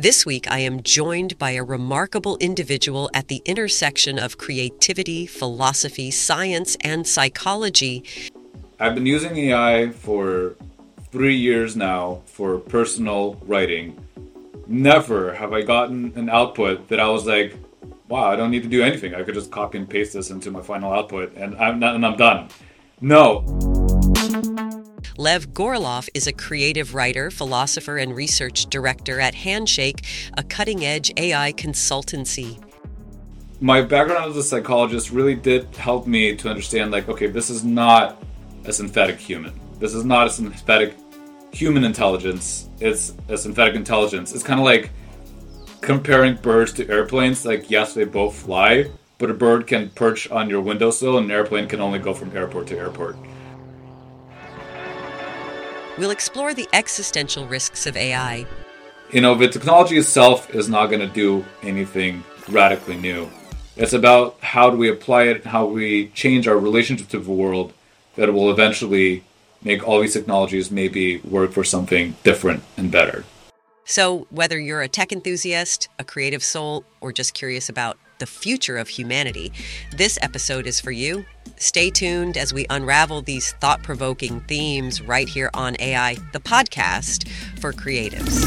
This week, I am joined by a remarkable individual at the intersection of creativity, philosophy, science, and psychology. I've been using AI for three years now for personal writing. Never have I gotten an output that I was like, wow, I don't need to do anything. I could just copy and paste this into my final output and I'm, not, and I'm done. No. Lev Gorelov is a creative writer, philosopher, and research director at Handshake, a cutting edge AI consultancy. My background as a psychologist really did help me to understand like, okay, this is not a synthetic human. This is not a synthetic human intelligence. It's a synthetic intelligence. It's kind of like comparing birds to airplanes. Like, yes, they both fly, but a bird can perch on your windowsill and an airplane can only go from airport to airport. We'll explore the existential risks of AI. You know, the technology itself is not going to do anything radically new. It's about how do we apply it, how we change our relationship to the world that will eventually make all these technologies maybe work for something different and better. So, whether you're a tech enthusiast, a creative soul, or just curious about the future of humanity, this episode is for you. Stay tuned as we unravel these thought provoking themes right here on AI, the podcast for creatives.